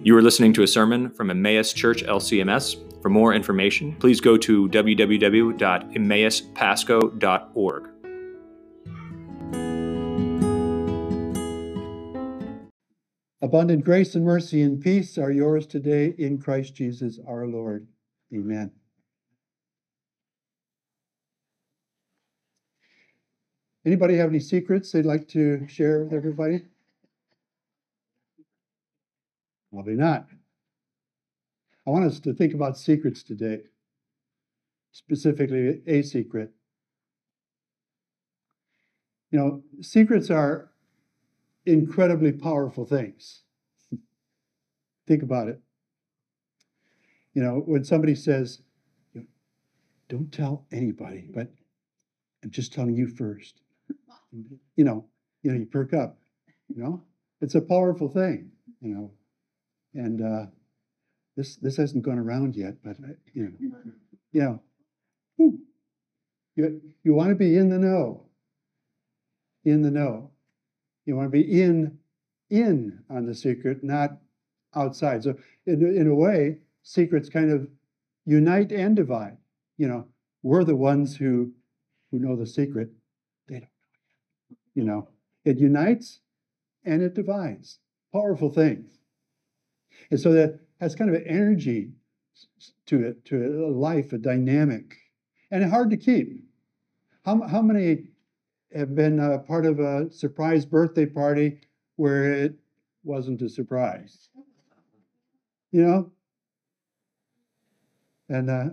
You are listening to a sermon from Emmaus Church LCMS. For more information, please go to www.emmauspasco.org. Abundant grace and mercy and peace are yours today in Christ Jesus our Lord. Amen. Anybody have any secrets they'd like to share with everybody? Probably not. I want us to think about secrets today, specifically a secret. You know, secrets are incredibly powerful things. Think about it. You know, when somebody says, don't tell anybody, but I'm just telling you first. You know, you know, you perk up, you know? It's a powerful thing, you know. And uh, this this hasn't gone around yet, but uh, you know, you know, you you want to be in the know, in the know. You want to be in in on the secret, not outside. So in in a way, secrets kind of unite and divide. You know, we're the ones who who know the secret. They don't know. You know, it unites and it divides. Powerful things. And so that has kind of an energy to it, to a life, a dynamic, and hard to keep. How, how many have been a part of a surprise birthday party where it wasn't a surprise? You know? And, uh,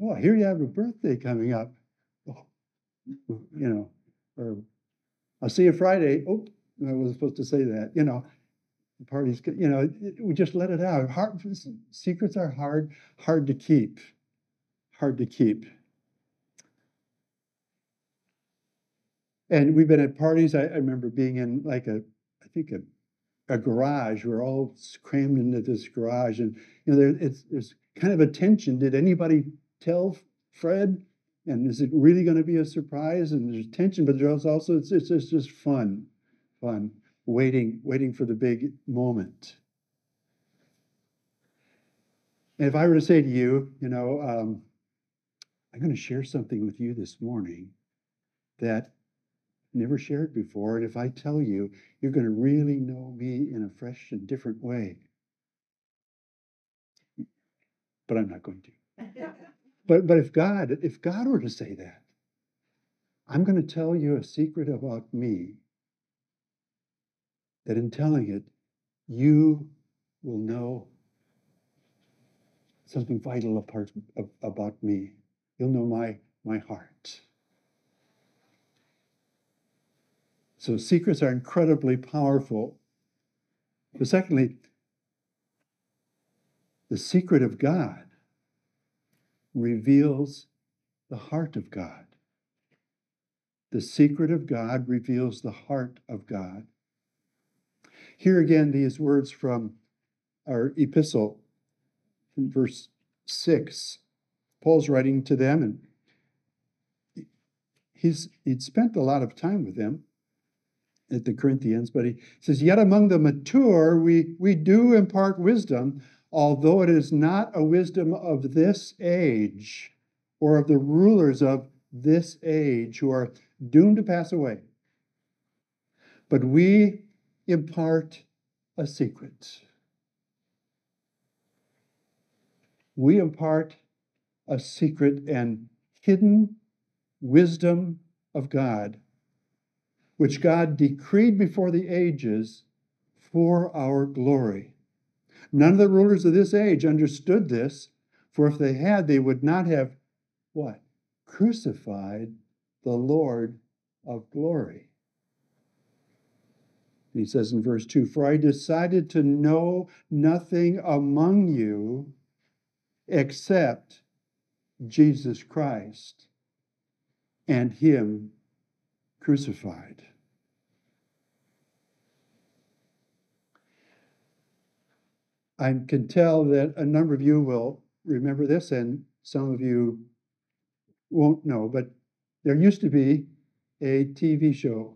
oh, here you have a birthday coming up. Oh, you know, or I'll see you Friday. Oh, I wasn't supposed to say that, you know parties, you know, we just let it out. Hard, secrets are hard, hard to keep, hard to keep. And we've been at parties. I, I remember being in like a, I think a, a garage. We're all crammed into this garage, and you know, there, it's there's kind of a tension. Did anybody tell Fred? And is it really going to be a surprise? And there's tension, but there's also it's it's, it's just fun, fun waiting, waiting for the big moment. And if I were to say to you, you know, um, I'm going to share something with you this morning that I never shared before, and if I tell you, you're going to really know me in a fresh and different way. But I'm not going to. but but if God, if God were to say that, I'm going to tell you a secret about me that in telling it, you will know something vital apart, about me. You'll know my, my heart. So secrets are incredibly powerful. But secondly, the secret of God reveals the heart of God. The secret of God reveals the heart of God. Here again, these words from our epistle in verse 6. Paul's writing to them, and he's he'd spent a lot of time with them at the Corinthians, but he says, Yet among the mature we, we do impart wisdom, although it is not a wisdom of this age or of the rulers of this age who are doomed to pass away. But we impart a secret. We impart a secret and hidden wisdom of God, which God decreed before the ages for our glory. None of the rulers of this age understood this, for if they had, they would not have what? Crucified the Lord of glory. He says in verse 2 For I decided to know nothing among you except Jesus Christ and Him crucified. I can tell that a number of you will remember this, and some of you won't know, but there used to be a TV show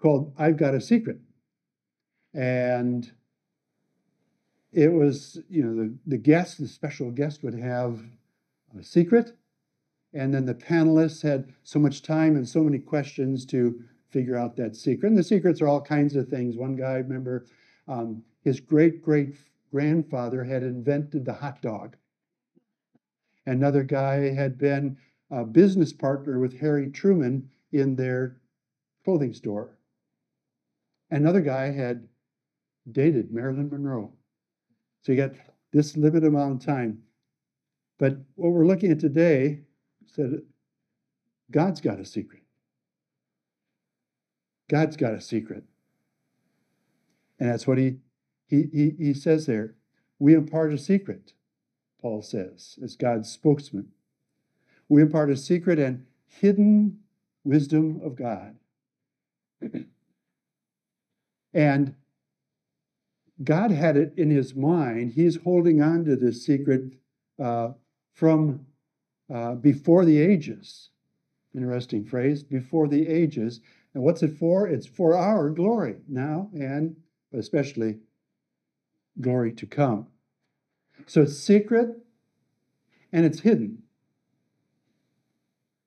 called I've Got a Secret. And it was, you know, the, the guest, the special guest would have a secret. And then the panelists had so much time and so many questions to figure out that secret. And the secrets are all kinds of things. One guy, I remember, um, his great great grandfather had invented the hot dog. Another guy had been a business partner with Harry Truman in their clothing store. Another guy had dated Marilyn Monroe. So you got this limited amount of time. But what we're looking at today said God's got a secret. God's got a secret. And that's what he, he, he, he says there. We impart a secret, Paul says, as God's spokesman. We impart a secret and hidden wisdom of God. And God had it in his mind. He's holding on to this secret uh, from uh, before the ages. Interesting phrase, before the ages. And what's it for? It's for our glory now and especially glory to come. So it's secret and it's hidden.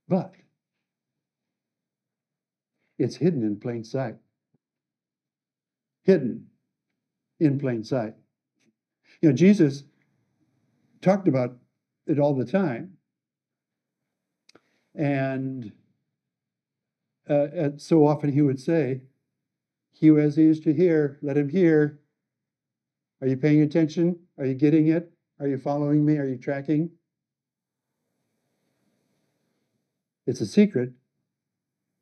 But it's hidden in plain sight. Hidden in plain sight. You know, Jesus talked about it all the time. And, uh, and so often he would say, He who has ears to hear, let him hear. Are you paying attention? Are you getting it? Are you following me? Are you tracking? It's a secret,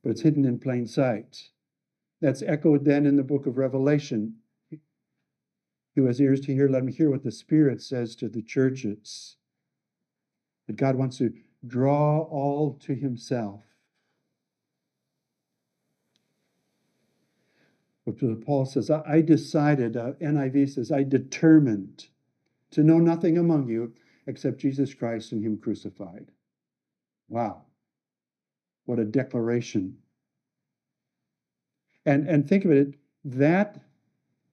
but it's hidden in plain sight. That's echoed then in the book of Revelation who has ears to hear, let him hear what the Spirit says to the churches. That God wants to draw all to himself. But Paul says, I decided, uh, NIV says, I determined to know nothing among you except Jesus Christ and Him crucified. Wow. What a declaration. And, and think of it, that,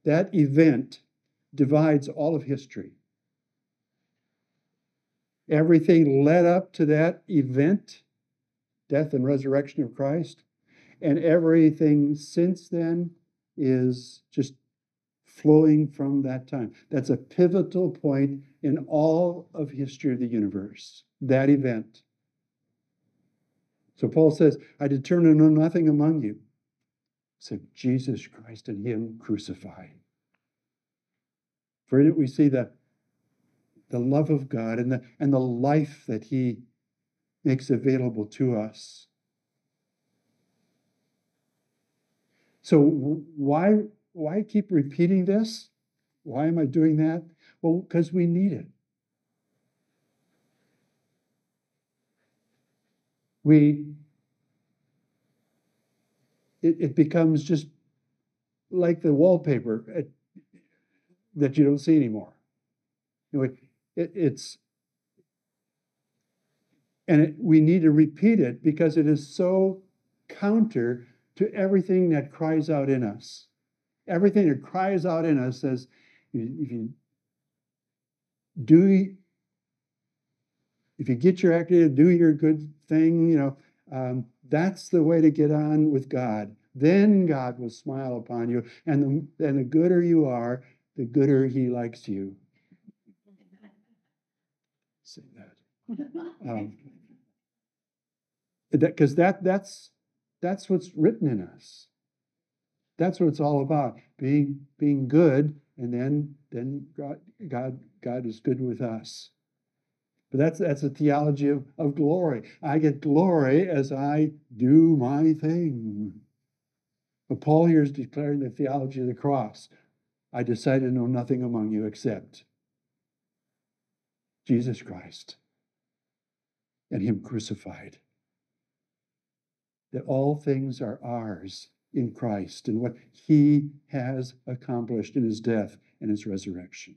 that event divides all of history. Everything led up to that event, death and resurrection of Christ, and everything since then is just flowing from that time. That's a pivotal point in all of history of the universe, that event. So Paul says, I determine to know nothing among you except Jesus Christ and Him crucified. For it we see the, the love of God and the, and the life that He makes available to us. So why, why keep repeating this? Why am I doing that? Well, because we need it. We it, it becomes just like the wallpaper eh, that you don't see anymore. It, it, it's and it, we need to repeat it because it is so counter to everything that cries out in us. Everything that cries out in us says, if you do, if you get your act together, do your good thing, you know, um, that's the way to get on with God. Then God will smile upon you, and the, and the gooder you are, the gooder he likes you. Say that. Um, because that, that's that's what's written in us. That's what it's all about. Being being good, and then then God God God is good with us. But that's that's a theology of, of glory. I get glory as I do my thing. But Paul here is declaring the theology of the cross. I decide to know nothing among you except Jesus Christ and Him crucified. That all things are ours in Christ and what He has accomplished in His death and His resurrection.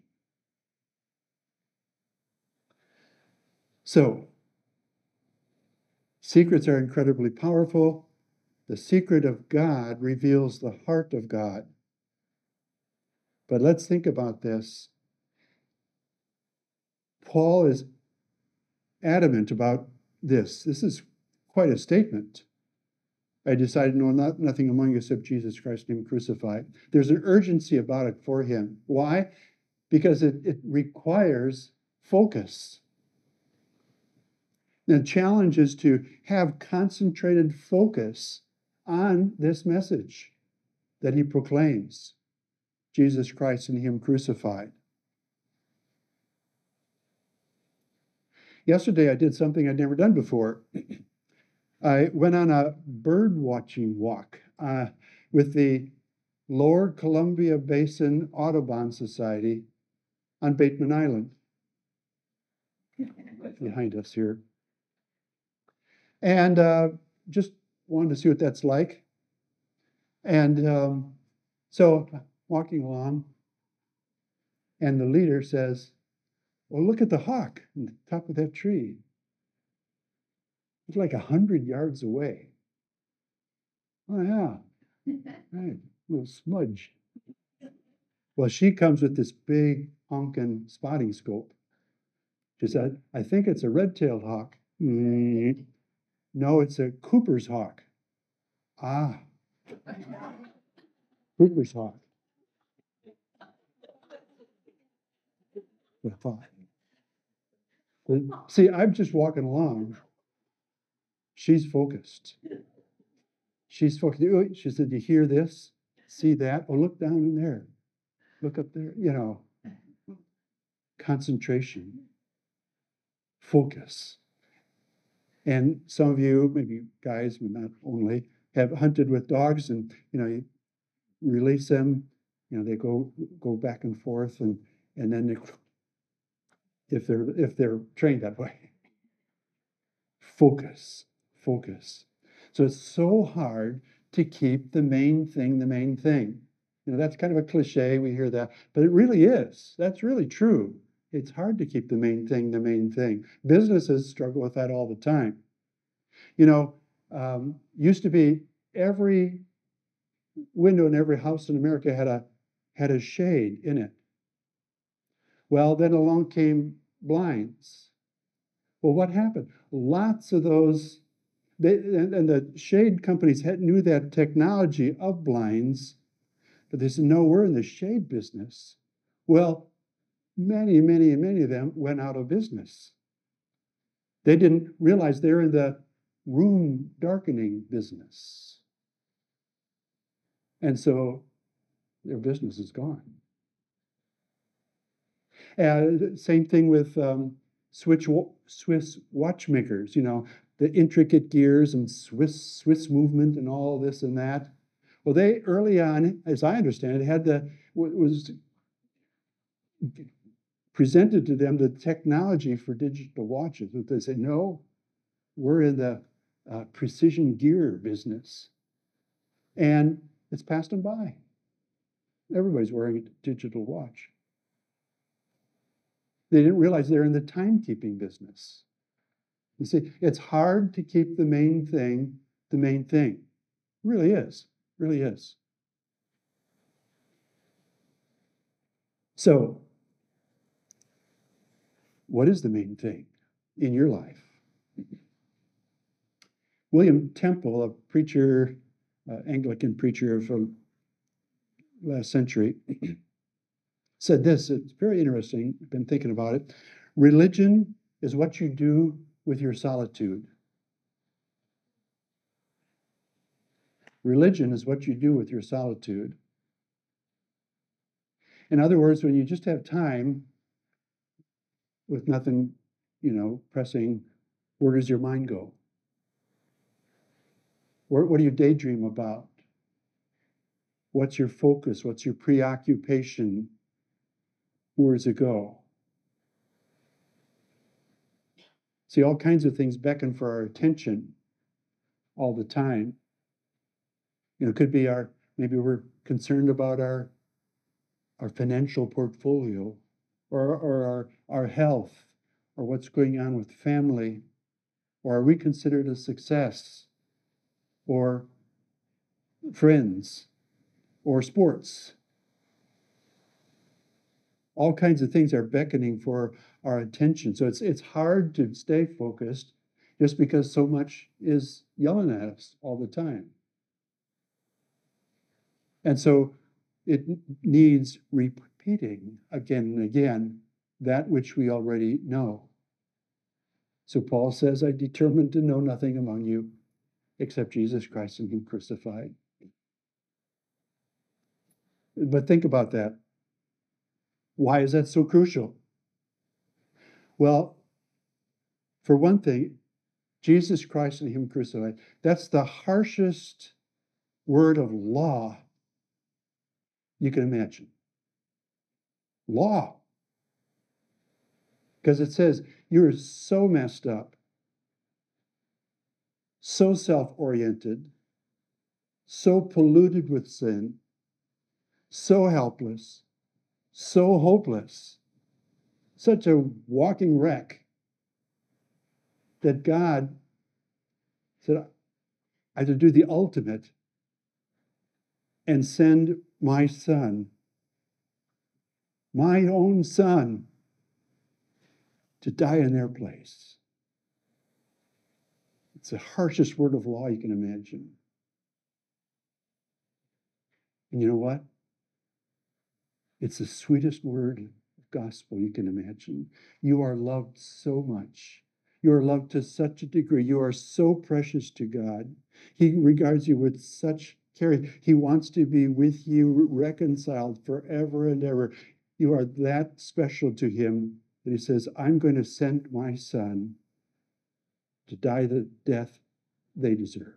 So, secrets are incredibly powerful. The secret of God reveals the heart of God. But let's think about this. Paul is adamant about this. This is quite a statement. I decided no, not nothing among you except Jesus Christ Him crucified. There's an urgency about it for him. Why? Because it, it requires focus. The challenge is to have concentrated focus on this message that he proclaims Jesus Christ and Him crucified. Yesterday, I did something I'd never done before. I went on a bird watching walk uh, with the Lower Columbia Basin Audubon Society on Bateman Island, behind us here. And uh, just wanted to see what that's like. And um, so walking along, and the leader says, Well, look at the hawk on the top of that tree. It's like a hundred yards away. Oh, yeah. right. Little smudge. Well, she comes with this big honking spotting scope. She said, I think it's a red-tailed hawk. Mm-hmm. No, it's a Cooper's hawk. Ah. Cooper's hawk. See, I'm just walking along. She's focused. She's focused. She said, Do you hear this? See that? Oh, look down in there. Look up there. You know, concentration, focus. And some of you, maybe guys, but not only, have hunted with dogs and, you know, you release them, you know, they go go back and forth and and then they if they're if they're trained that way. Focus, focus. So it's so hard to keep the main thing the main thing. You know, that's kind of a cliche, we hear that, but it really is. That's really true. It's hard to keep the main thing the main thing. Businesses struggle with that all the time. You know, um, used to be every window in every house in America had a had a shade in it. Well, then along came blinds. Well, what happened? Lots of those, they, and, and the shade companies had, knew that technology of blinds, but they said, no, we're in the shade business. Well, many, many, many of them went out of business. They didn't realize they're in the room darkening business. And so their business is gone. Uh, same thing with um, Swiss, Swiss watchmakers, you know, the intricate gears and Swiss, Swiss movement and all this and that. Well, they early on, as I understand it, had the, was presented to them the technology for digital watches. But they say, no, we're in the uh, precision gear business. And it's passed them by. Everybody's wearing a digital watch. They didn't realize they're in the timekeeping business. You see, it's hard to keep the main thing the main thing. It really is. Really is. So, what is the main thing in your life? William Temple, a preacher, uh, Anglican preacher of from last century, said this. It's very interesting. I've been thinking about it. Religion is what you do with your solitude. Religion is what you do with your solitude. In other words, when you just have time with nothing, you know, pressing, where does your mind go? What, what do you daydream about? What's your focus? What's your preoccupation? Where does it go? See, all kinds of things beckon for our attention all the time. You know, could be our maybe we're concerned about our our financial portfolio or, or our, our health or what's going on with family or are we considered a success or friends or sports. All kinds of things are beckoning for our attention. So it's it's hard to stay focused just because so much is yelling at us all the time. And so it needs repeating again and again that which we already know. So Paul says, I determined to know nothing among you except Jesus Christ and Him crucified. But think about that. Why is that so crucial? Well, for one thing, Jesus Christ and Him crucified, that's the harshest word of law you can imagine. Law. Because it says, you're so messed up, so self oriented, so polluted with sin, so helpless, so hopeless, such a walking wreck that God said, I have to do the ultimate and send my son, my own son, to die in their place. It's the harshest word of law you can imagine. And you know what? It's the sweetest word of gospel you can imagine. You are loved so much. You are loved to such a degree. You are so precious to God. He regards you with such care. He wants to be with you reconciled forever and ever. You are that special to Him that He says, I'm going to send my Son to die the death they deserve.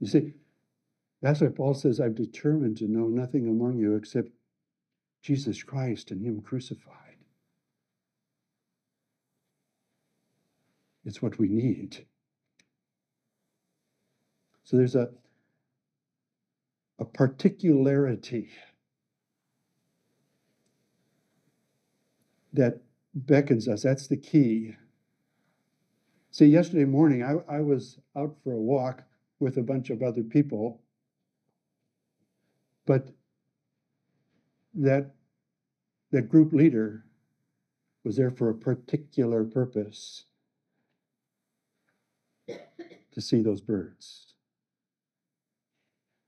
You see, that's why Paul says, I've determined to know nothing among you except Jesus Christ and Him crucified. It's what we need. So there's a, a particularity that beckons us. That's the key. See, yesterday morning, I, I was out for a walk with a bunch of other people but that, that group leader was there for a particular purpose to see those birds.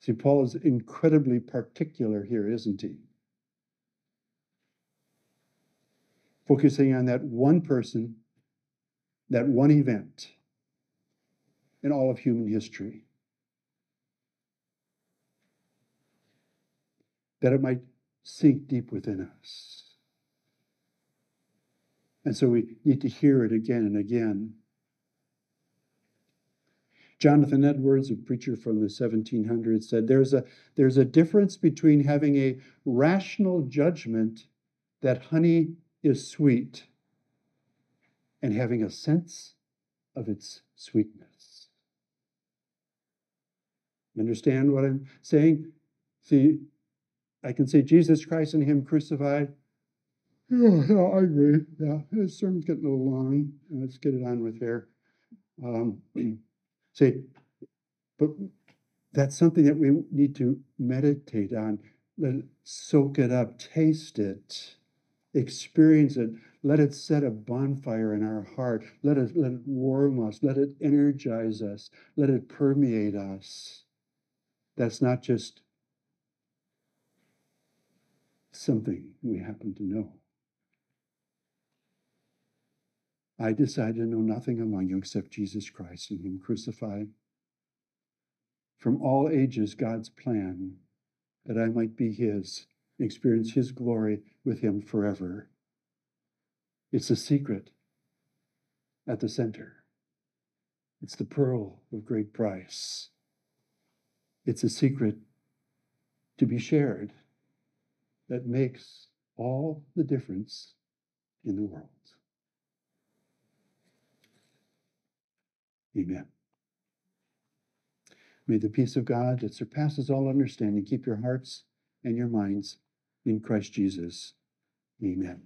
See, Paul is incredibly particular here, isn't he? Focusing on that one person, that one event in all of human history. that it might sink deep within us. And so we need to hear it again and again. Jonathan Edwards, a preacher from the 1700s, said there's a, there's a difference between having a rational judgment that honey is sweet and having a sense of its sweetness. Understand what I'm saying? See, I can see Jesus Christ and Him crucified. Yeah, I agree. Yeah, his sermon's getting a little long. Let's get it on with here. Um, see, but that's something that we need to meditate on. Let it soak it up, taste it, experience it. Let it set a bonfire in our heart. Let it let it warm us. Let it energize us. Let it permeate us. That's not just something we happen to know. I decided to know nothing among you except Jesus Christ and Him crucified. From all ages, God's plan that I might be His, experience His glory with Him forever. It's a secret at the center. It's the pearl of great price. It's a secret to be shared that makes all the difference in the world. Amen. May the peace of God that surpasses all understanding keep your hearts and your minds in Christ Jesus. Amen.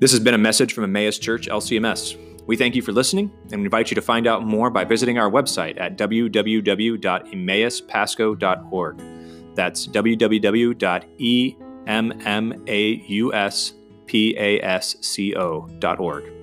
This has been a message from Emmaus Church LCMS. We thank you for listening and invite you to find out more by visiting our website at www.emmauspasco.org. That's www.emmauspasco.org.